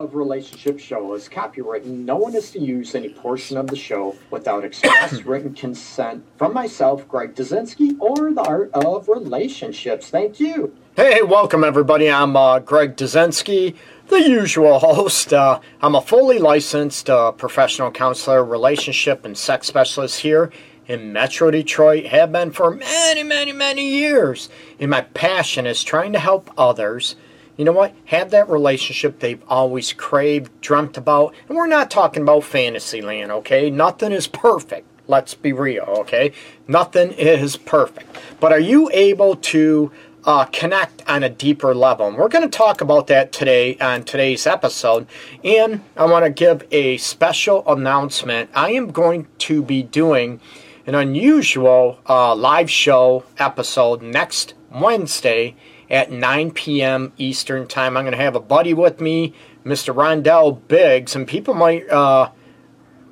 of Relationship Show is copyrighted. No one is to use any portion of the show without express written consent from myself, Greg Dudzinski, or the Art of Relationships. Thank you. Hey, welcome everybody. I'm uh, Greg Dudzinski, the usual host. Uh, I'm a fully licensed uh, professional counselor, relationship, and sex specialist here in Metro Detroit. Have been for many, many, many years. And my passion is trying to help others you know what? Have that relationship they've always craved, dreamt about. And we're not talking about fantasy land, okay? Nothing is perfect. Let's be real, okay? Nothing is perfect. But are you able to uh, connect on a deeper level? And we're going to talk about that today on today's episode. And I want to give a special announcement. I am going to be doing an unusual uh, live show episode next Wednesday at 9 p.m. Eastern Time. I'm going to have a buddy with me, Mr. Rondell Biggs, and people might uh,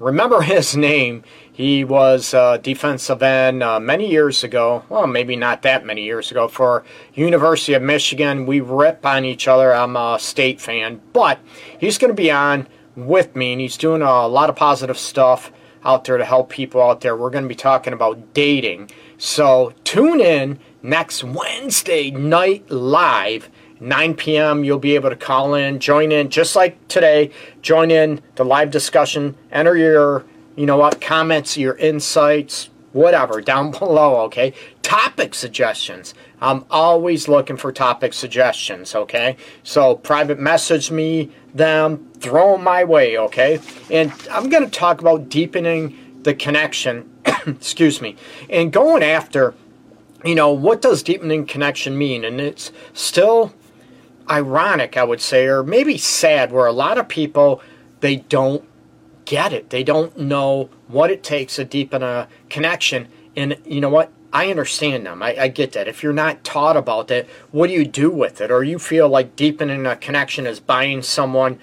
remember his name. He was uh, defensive end uh, many years ago. Well, maybe not that many years ago for University of Michigan. We rip on each other. I'm a state fan, but he's going to be on with me, and he's doing a lot of positive stuff out there to help people out there. We're going to be talking about dating. So tune in next Wednesday night live, 9 p.m. You'll be able to call in, join in, just like today. Join in the live discussion. Enter your, you know what, comments, your insights, whatever down below. Okay, topic suggestions. I'm always looking for topic suggestions. Okay, so private message me them, throw them my way. Okay, and I'm going to talk about deepening the connection. excuse me, and going after you know, what does deepening connection mean? And it's still ironic, I would say, or maybe sad, where a lot of people they don't get it. They don't know what it takes to deepen a connection. And you know what? I understand them. I, I get that. If you're not taught about it, what do you do with it? Or you feel like deepening a connection is buying someone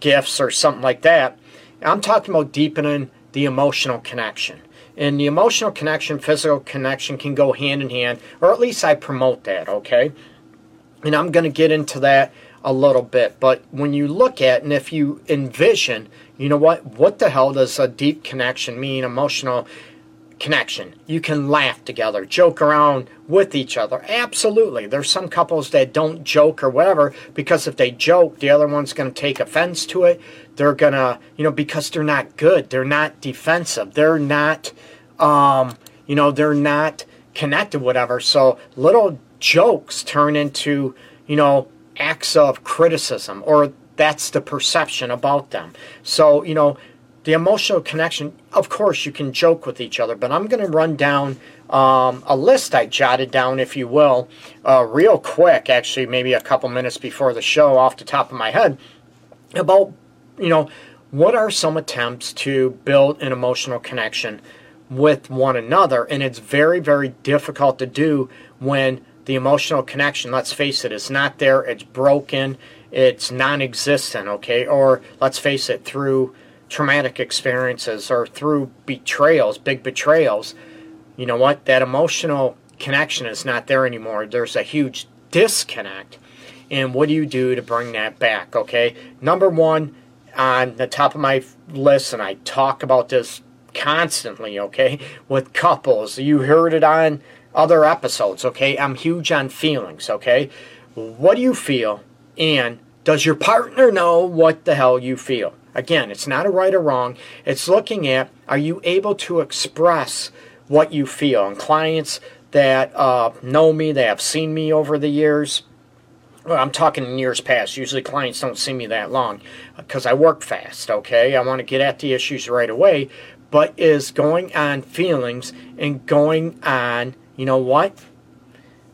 gifts or something like that. I'm talking about deepening the emotional connection. And the emotional connection, physical connection can go hand in hand, or at least I promote that, okay? And I'm going to get into that a little bit. But when you look at and if you envision, you know what? What the hell does a deep connection mean? Emotional connection. You can laugh together, joke around with each other. Absolutely. There's some couples that don't joke or whatever because if they joke, the other one's going to take offense to it. They're going to, you know, because they're not good. They're not defensive. They're not, um, you know, they're not connected, whatever. So little jokes turn into, you know, acts of criticism or that's the perception about them. So, you know, the emotional connection, of course, you can joke with each other, but I'm going to run down um, a list I jotted down, if you will, uh, real quick, actually, maybe a couple minutes before the show off the top of my head, about, you know, what are some attempts to build an emotional connection with one another? And it's very, very difficult to do when the emotional connection, let's face it, is not there, it's broken, it's non existent, okay? Or let's face it, through traumatic experiences or through betrayals, big betrayals, you know what? That emotional connection is not there anymore. There's a huge disconnect. And what do you do to bring that back? Okay. Number one on the top of my list, and I talk about this constantly, okay, with couples. You heard it on other episodes, okay? I'm huge on feelings, okay? What do you feel? And does your partner know what the hell you feel? Again, it's not a right or wrong. It's looking at are you able to express what you feel? And clients that uh, know me, that have seen me over the years, well, I'm talking in years past. Usually clients don't see me that long because I work fast, okay? I want to get at the issues right away, but is going on feelings and going on, you know what?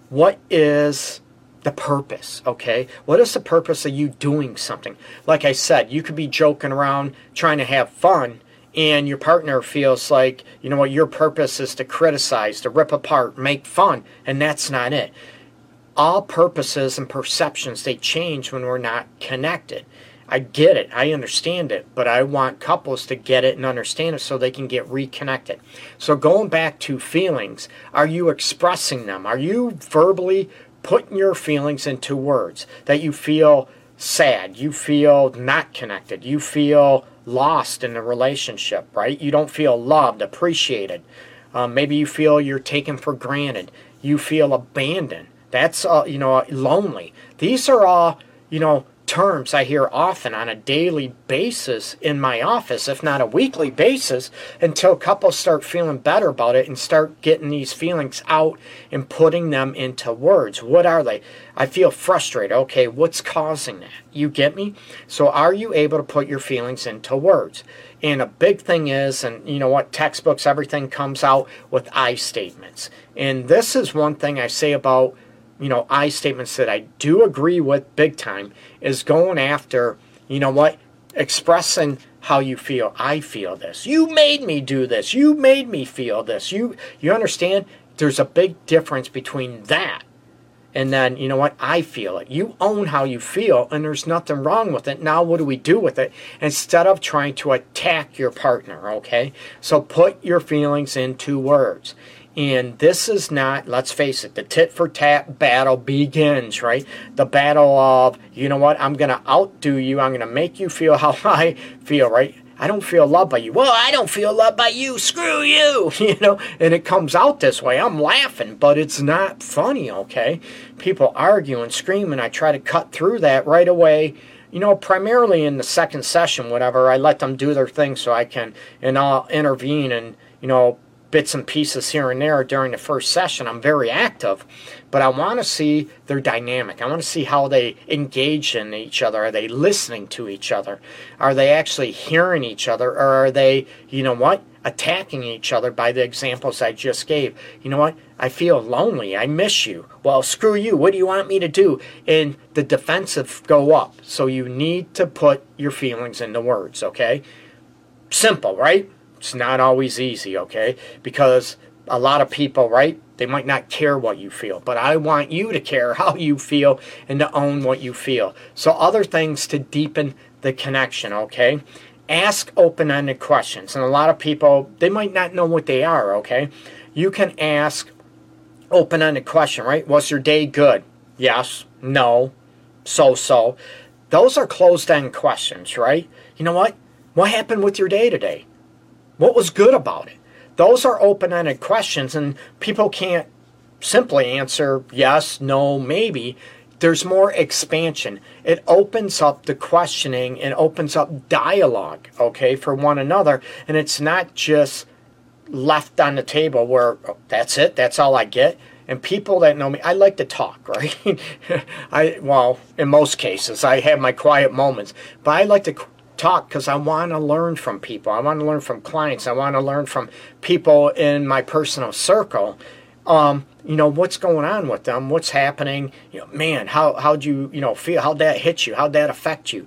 What is the purpose, okay? What is the purpose of you doing something? Like I said, you could be joking around trying to have fun, and your partner feels like, you know what, your purpose is to criticize, to rip apart, make fun, and that's not it. All purposes and perceptions, they change when we're not connected. I get it, I understand it, but I want couples to get it and understand it so they can get reconnected. So, going back to feelings, are you expressing them? Are you verbally putting your feelings into words that you feel sad, you feel not connected, you feel lost in the relationship, right? You don't feel loved, appreciated. Um, maybe you feel you're taken for granted. You feel abandoned. That's uh, you know lonely. These are all you know terms I hear often on a daily basis in my office, if not a weekly basis, until couples start feeling better about it and start getting these feelings out and putting them into words. What are they? I feel frustrated. Okay, what's causing that? You get me? So, are you able to put your feelings into words? And a big thing is, and you know what, textbooks, everything comes out with I statements. And this is one thing I say about you know, I statements that I do agree with big time is going after, you know what, expressing how you feel. I feel this. You made me do this. You made me feel this. You you understand? There's a big difference between that and then you know what i feel it you own how you feel and there's nothing wrong with it now what do we do with it instead of trying to attack your partner okay so put your feelings into words and this is not, let's face it, the tit for tat battle begins, right? The battle of, you know what, I'm going to outdo you. I'm going to make you feel how I feel, right? I don't feel loved by you. Well, I don't feel loved by you. Screw you. You know, and it comes out this way. I'm laughing, but it's not funny, okay? People argue and scream, and I try to cut through that right away. You know, primarily in the second session, whatever, I let them do their thing so I can, and I'll intervene and, you know, bits and pieces here and there during the first session. I'm very active, but I want to see their dynamic. I want to see how they engage in each other. Are they listening to each other? Are they actually hearing each other? Or are they, you know what, attacking each other by the examples I just gave? You know what? I feel lonely. I miss you. Well, screw you. What do you want me to do? And the defensive go up. So you need to put your feelings into words, okay? Simple, right? It's not always easy, okay? Because a lot of people, right? They might not care what you feel, but I want you to care how you feel and to own what you feel. So, other things to deepen the connection, okay? Ask open ended questions. And a lot of people, they might not know what they are, okay? You can ask open ended question, right? Was your day good? Yes, no, so so. Those are closed end questions, right? You know what? What happened with your day today? What was good about it? Those are open ended questions, and people can't simply answer yes, no, maybe. There's more expansion. It opens up the questioning and opens up dialogue, okay, for one another. And it's not just left on the table where oh, that's it, that's all I get. And people that know me, I like to talk, right? I well, in most cases, I have my quiet moments, but I like to talk because I want to learn from people. I want to learn from clients. I want to learn from people in my personal circle. Um, you know what's going on with them, what's happening. You know, man, how how'd you you know feel? How'd that hit you? How'd that affect you?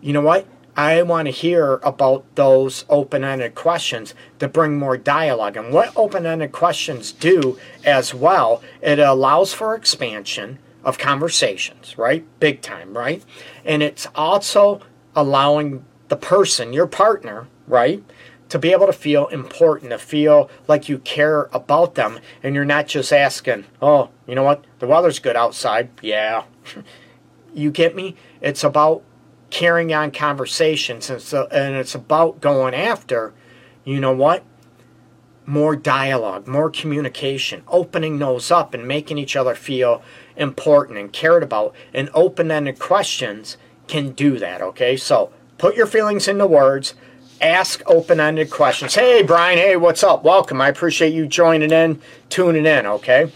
You know what? I want to hear about those open-ended questions to bring more dialogue. And what open-ended questions do as well, it allows for expansion of conversations, right? Big time, right? And it's also allowing the person, your partner, right? To be able to feel important, to feel like you care about them, and you're not just asking, oh, you know what, the weather's good outside. Yeah. you get me? It's about carrying on conversations, and, so, and it's about going after, you know what? More dialogue, more communication, opening those up and making each other feel important and cared about, and open ended questions can do that, okay? So, Put your feelings into words. Ask open ended questions. Hey, Brian, hey, what's up? Welcome. I appreciate you joining in, tuning in, okay?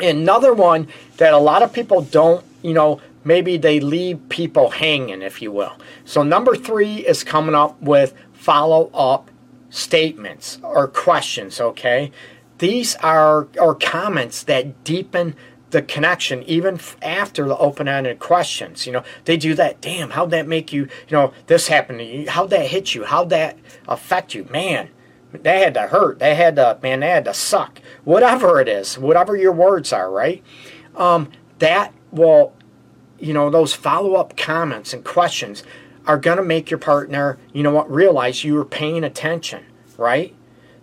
Another one that a lot of people don't, you know, maybe they leave people hanging, if you will. So, number three is coming up with follow up statements or questions, okay? These are or comments that deepen the connection even after the open-ended questions you know? They do that damn how'd that make you you know this happened to you? How'd that hit you? How'd that affect you? Man that had to hurt. That had to man that had to suck. Whatever it is whatever your words are right? Um, that will you know those follow-up comments and questions are to make your partner you know what realize you were paying attention right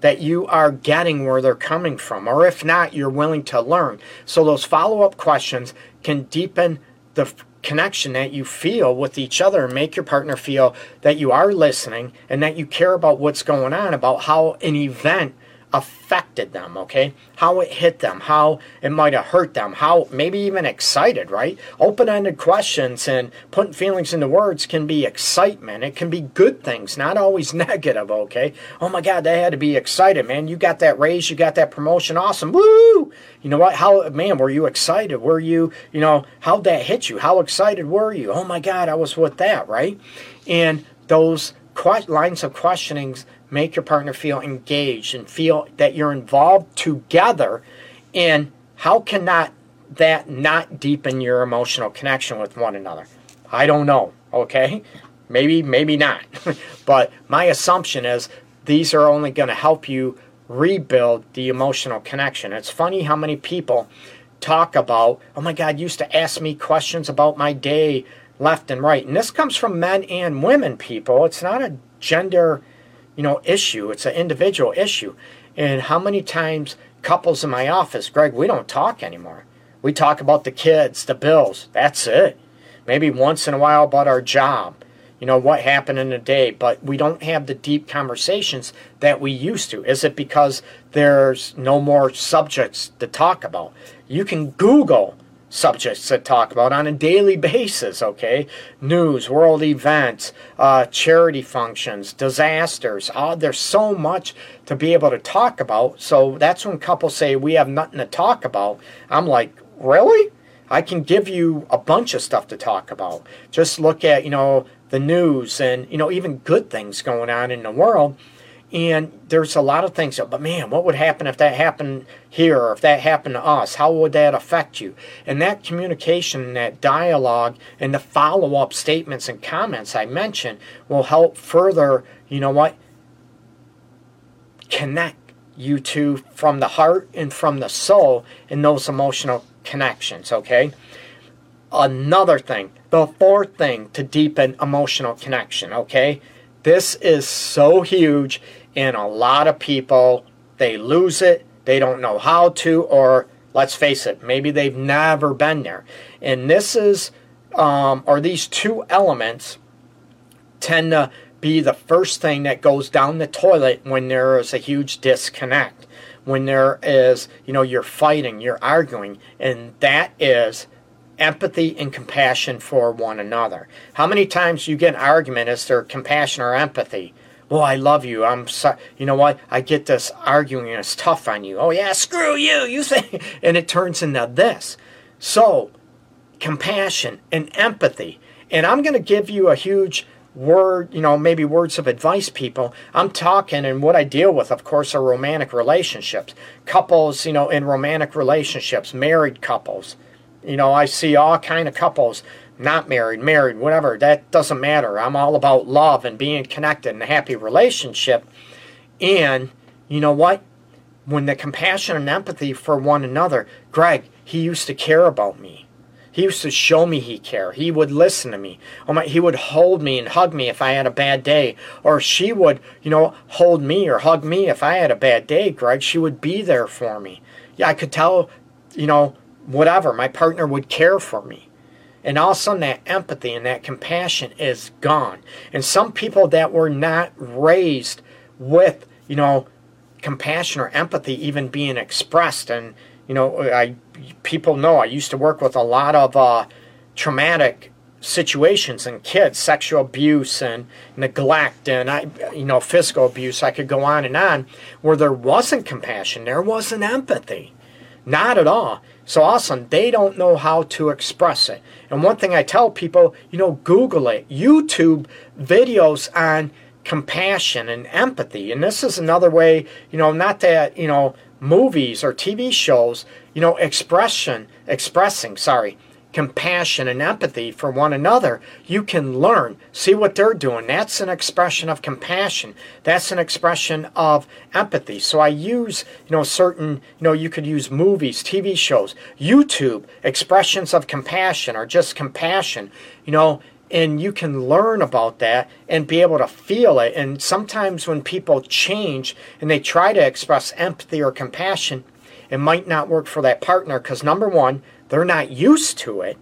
that you are getting where they're coming from, or if not, you're willing to learn. So those follow up questions can deepen the connection that you feel with each other and make your partner feel that you are listening and that you care about what's going on, about how an event affected them, okay? How it hit them, how it might have hurt them, how maybe even excited, right? Open ended questions and putting feelings into words can be excitement. It can be good things, not always negative, okay? Oh my God, they had to be excited, man. You got that raise, you got that promotion, awesome. Woo! You know what? How, man, were you excited? Were you, you know, how'd that hit you? How excited were you? Oh my God, I was with that, right? And those lines of questionings make your partner feel engaged and feel that you're involved together. And how can that, that not deepen your emotional connection with one another? I don't know, okay? Maybe, maybe not. but my assumption is these are only going to help you rebuild the emotional connection. It's funny how many people talk about, oh my God, used to ask me questions about my day left and right. And this comes from men and women, people. It's not a gender you know, issue. It's an individual issue. And how many times couples in my office, Greg, we don't talk anymore. We talk about the kids, the bills. That's it. Maybe once in a while about our job, you know, what happened in the day, but we don't have the deep conversations that we used to. Is it because there's no more subjects to talk about? You can Google subjects to talk about on a daily basis, okay? News, world events, uh, charity functions, disasters. Uh, there's so much to be able to talk about. So that's when couples say, We have nothing to talk about. I'm like, Really? I can give you a bunch of stuff to talk about. Just look at, you know, the news and, you know, even good things going on in the world and there's a lot of things, but man, what would happen if that happened here or if that happened to us? How would that affect you? And that communication, that dialogue, and the follow up statements and comments I mentioned will help further, you know what, connect you two from the heart and from the soul in those emotional connections, okay? Another thing, the fourth thing to deepen emotional connection, okay? This is so huge and a lot of people, they lose it, they don't know how to, or let's face it, maybe they've never been there. And this is, um, or these two elements tend to be the first thing that goes down the toilet when there is a huge disconnect. When there is, you know, you're fighting, you're arguing, and that is empathy and compassion for one another. How many times you get an argument is there compassion or empathy? Well, I love you. I'm sorry. You know what? I get this arguing and it's tough on you. Oh, yeah, screw you. You think. And it turns into this. So, compassion and empathy. And I'm going to give you a huge word, you know, maybe words of advice, people. I'm talking, and what I deal with, of course, are romantic relationships. Couples, you know, in romantic relationships, married couples. You know, I see all kind of couples not married, married, whatever, that doesn't matter. I'm all about love and being connected and a happy relationship. And you know what? When the compassion and empathy for one another, Greg, he used to care about me. He used to show me he cared. He would listen to me. Oh my, he would hold me and hug me if I had a bad day. Or she would, you know, hold me or hug me if I had a bad day, Greg. She would be there for me. Yeah, I could tell, you know, whatever. My partner would care for me. And all of a sudden, that empathy and that compassion is gone. And some people that were not raised with, you know, compassion or empathy even being expressed. And, you know, I people know I used to work with a lot of uh, traumatic situations and kids, sexual abuse and neglect and I, you know, physical abuse. I could go on and on where there wasn't compassion, there wasn't empathy, not at all. So awesome, they don't know how to express it. And one thing I tell people, you know, Google it, YouTube videos on compassion and empathy. And this is another way, you know, not that, you know, movies or TV shows, you know, expression, expressing, sorry, compassion and empathy for one another, you can learn. See what they're doing. That's an expression of compassion. That's an expression of empathy. So I use, you know, certain, you know, you could use movies, TV shows, YouTube, expressions of compassion or just compassion, you know, and you can learn about that and be able to feel it. And sometimes when people change and they try to express empathy or compassion, it might not work for that partner because number one, they're not used to it.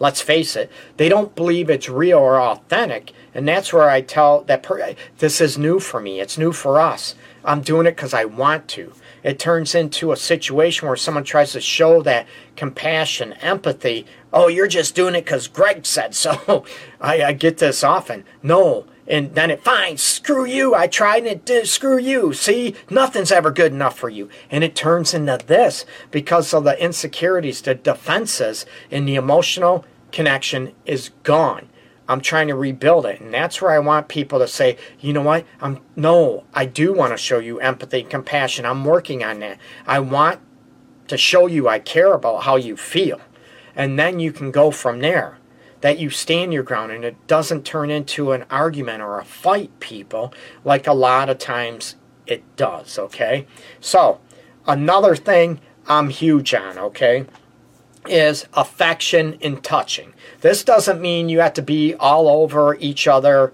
let's face it, they don't believe it's real or authentic. And that's where I tell that per- this is new for me. It's new for us. I'm doing it because I want to. It turns into a situation where someone tries to show that compassion, empathy. Oh, you're just doing it because Greg said so. I, I get this often. No, and then it fine screw you. I tried and it did screw you. See nothing's ever good enough for you. And it turns into this because of the insecurities the defenses and the emotional connection is gone. I'm trying to rebuild it. And that's where i want people to say you know what? I'm no i do want to show you empathy compassion. I'm working on that. I want to show you i care about how you feel. And then you can go from there that you stand your ground and it doesn't turn into an argument or a fight, people, like a lot of times it does, okay? So, another thing I'm huge on, okay, is affection and touching. This doesn't mean you have to be all over each other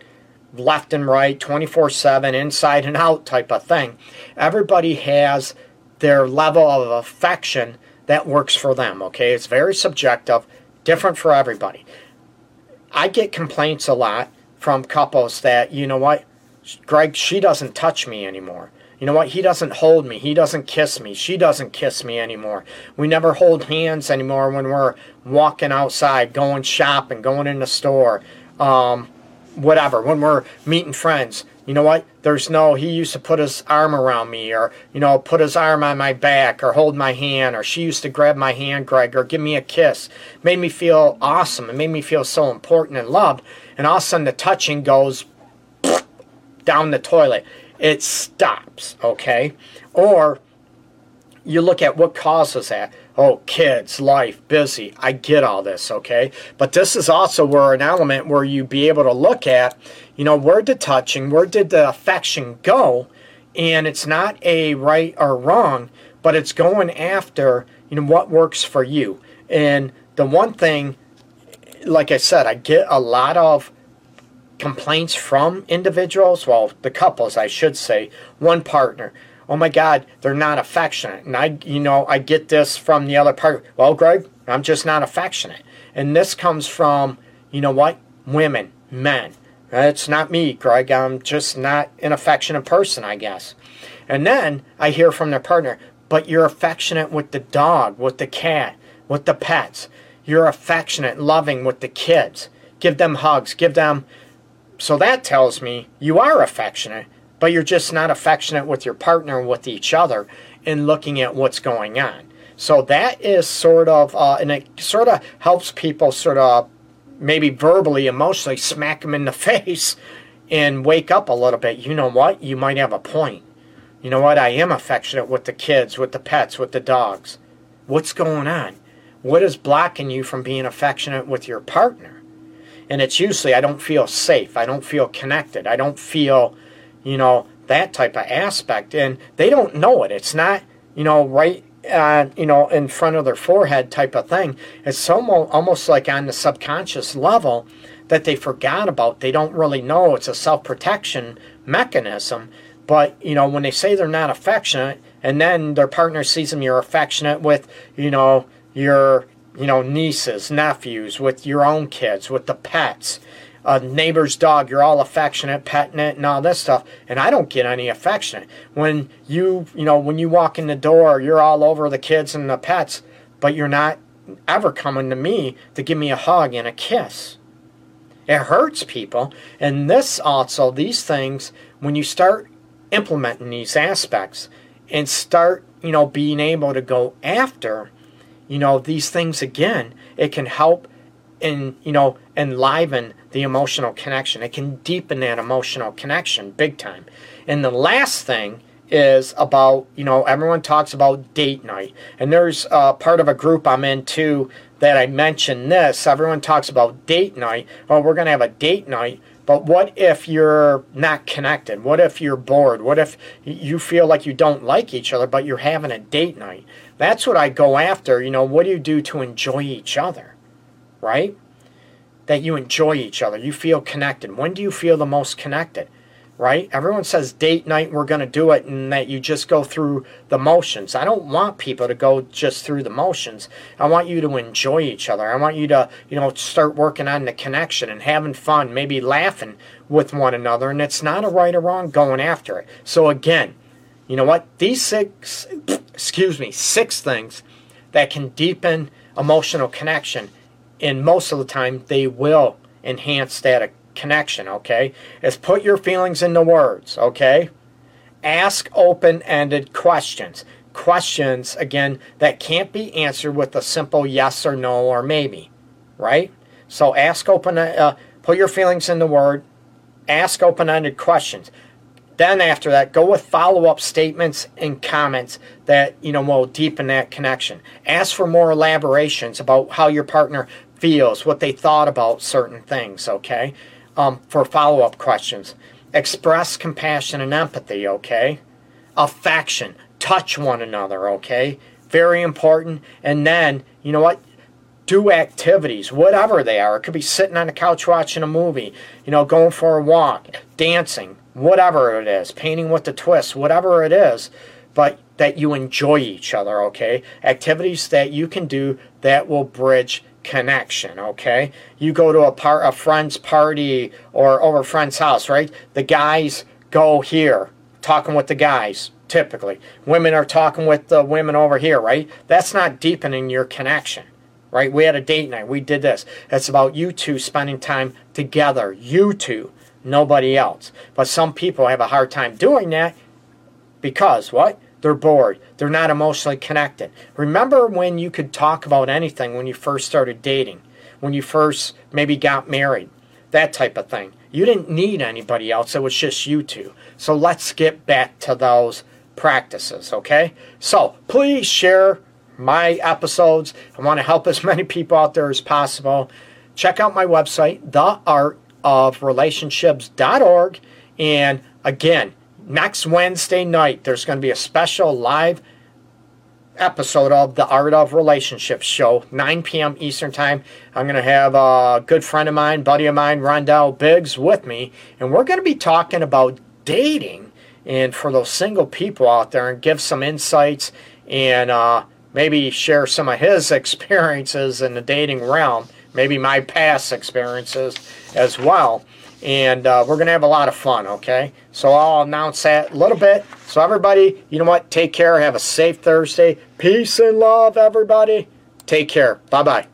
left and right, 24 7, inside and out type of thing. Everybody has their level of affection that works for them, okay? It's very subjective, different for everybody. I get complaints a lot from couples that, you know what, Greg, she doesn't touch me anymore. You know what? He doesn't hold me. He doesn't kiss me. She doesn't kiss me anymore. We never hold hands anymore when we're walking outside, going shopping, going in the store, um, whatever, when we're meeting friends you know what? There's no, he used to put his arm around me or, you know, put his arm on my back or hold my hand or she used to grab my hand, Greg, or give me a kiss. made me feel awesome. It made me feel so important and loved. And all of a sudden the touching goes down the toilet. It stops, okay? Or you look at what causes that oh, kids, life, busy. I get all this, okay? But this is also where an element where you be able to look at, you know, where did touching, where did the affection go? And it's not a right or wrong, but it's going after, you know, what works for you. And the one thing, like I said, I get a lot of complaints from individuals, well, the couples, I should say, one partner oh my God, they're not affectionate. And I, you know, I get this from the other part. Well, Greg, I'm just not affectionate. And this comes from, you know what, women, men. It's not me, Greg. I'm just not an affectionate person, I guess. And then I hear from their partner, but you're affectionate with the dog, with the cat, with the pets. You're affectionate, loving with the kids. Give them hugs, give them. So that tells me you are affectionate but you're just not affectionate with your partner and with each other in looking at what's going on. So that is sort of, uh, and it sort of helps people sort of maybe verbally, emotionally smack them in the face and wake up a little bit. You know what? You might have a point. You know what? I am affectionate with the kids, with the pets, with the dogs. What's going on? What is blocking you from being affectionate with your partner? And it's usually I don't feel safe. I don't feel connected. I don't feel you know, that type of aspect. And they don't know it. It's not, you know, right, uh, you know, in front of their forehead type of thing. It's almost, almost like on the subconscious level that they forgot about. They don't really know it's a self protection mechanism. But, you know, when they say they're not affectionate, and then their partner sees them, you're affectionate with, you know, your, you know, nieces, nephews, with your own kids, with the pets a neighbor's dog, you're all affectionate, petting it, and all this stuff. And I don't get any affectionate. When you, you know, when you walk in the door, you're all over the kids and the pets, but you're not ever coming to me to give me a hug and a kiss. It hurts people. And this also, these things, when you start implementing these aspects and start, you know, being able to go after, you know, these things again, it can help and, you know, enliven the emotional connection. It can deepen that emotional connection big time. And the last thing is about, you know, everyone talks about date night. And there's uh, part of a group I'm in too that I mentioned this. Everyone talks about date night. Well, we're going to have a date night. But what if you're not connected? What if you're bored? What if you feel like you don't like each other, but you're having a date night? That's what I go after. You know, what do you do to enjoy each other? Right? That you enjoy each other, you feel connected. When do you feel the most connected? right? Everyone says date night, we're going to do it, and that you just go through the motions. I don't want people to go just through the motions. I want you to enjoy each other. I want you to, you know, start working on the connection and having fun, maybe laughing with one another. And it's not a right or wrong going after it. So, again, you know what? These six, excuse me, six things that can deepen emotional connection, and most of the time, they will enhance that connection, okay? Is put your feelings into words, okay? Ask open ended questions. Questions, again, that can't be answered with a simple yes or no or maybe, right? So ask open, uh, put your feelings into word, ask open ended questions. Then after that, go with follow up statements and comments that you know will deepen that connection. Ask for more elaborations about how your partner feels, what they thought about certain things. Okay, um, for follow up questions. Express compassion and empathy, okay? Affection. Touch one another, okay? Very important. And then, you know what? Do activities, whatever they are. It could be sitting on the couch watching a movie, you know, going for a walk, dancing, whatever it is, painting with the twist, whatever it is, but that you enjoy each other, okay? Activities that you can do that will bridge connection, okay? You go to a part a friend's party or over a friend's house, right? The guys go here talking with the guys typically. Women are talking with the women over here, right? That's not deepening your connection. Right? We had a date night. We did this. It's about you two spending time together. You two, nobody else. But some people have a hard time doing that because what? They're bored. They're not emotionally connected. Remember when you could talk about anything when you first started dating, when you first maybe got married, that type of thing. You didn't need anybody else, it was just you two. So let's get back to those practices, okay? So please share my episodes. I want to help as many people out there as possible. Check out my website, theartofrelationships.org. And again, next Wednesday night, there's going to be a special live episode of the Art of Relationships show, 9 p.m. Eastern Time. I'm going to have a good friend of mine, buddy of mine, Rondell Biggs, with me, and we're going to be talking about dating and for those single people out there and give some insights and uh, maybe share some of his experiences in the dating realm, maybe my past experiences as well and uh, we're going to have a lot of fun, okay? So I'll announce that a little bit. So, everybody, you know what? Take care. Have a safe Thursday. Peace and love, everybody. Take care. Bye bye.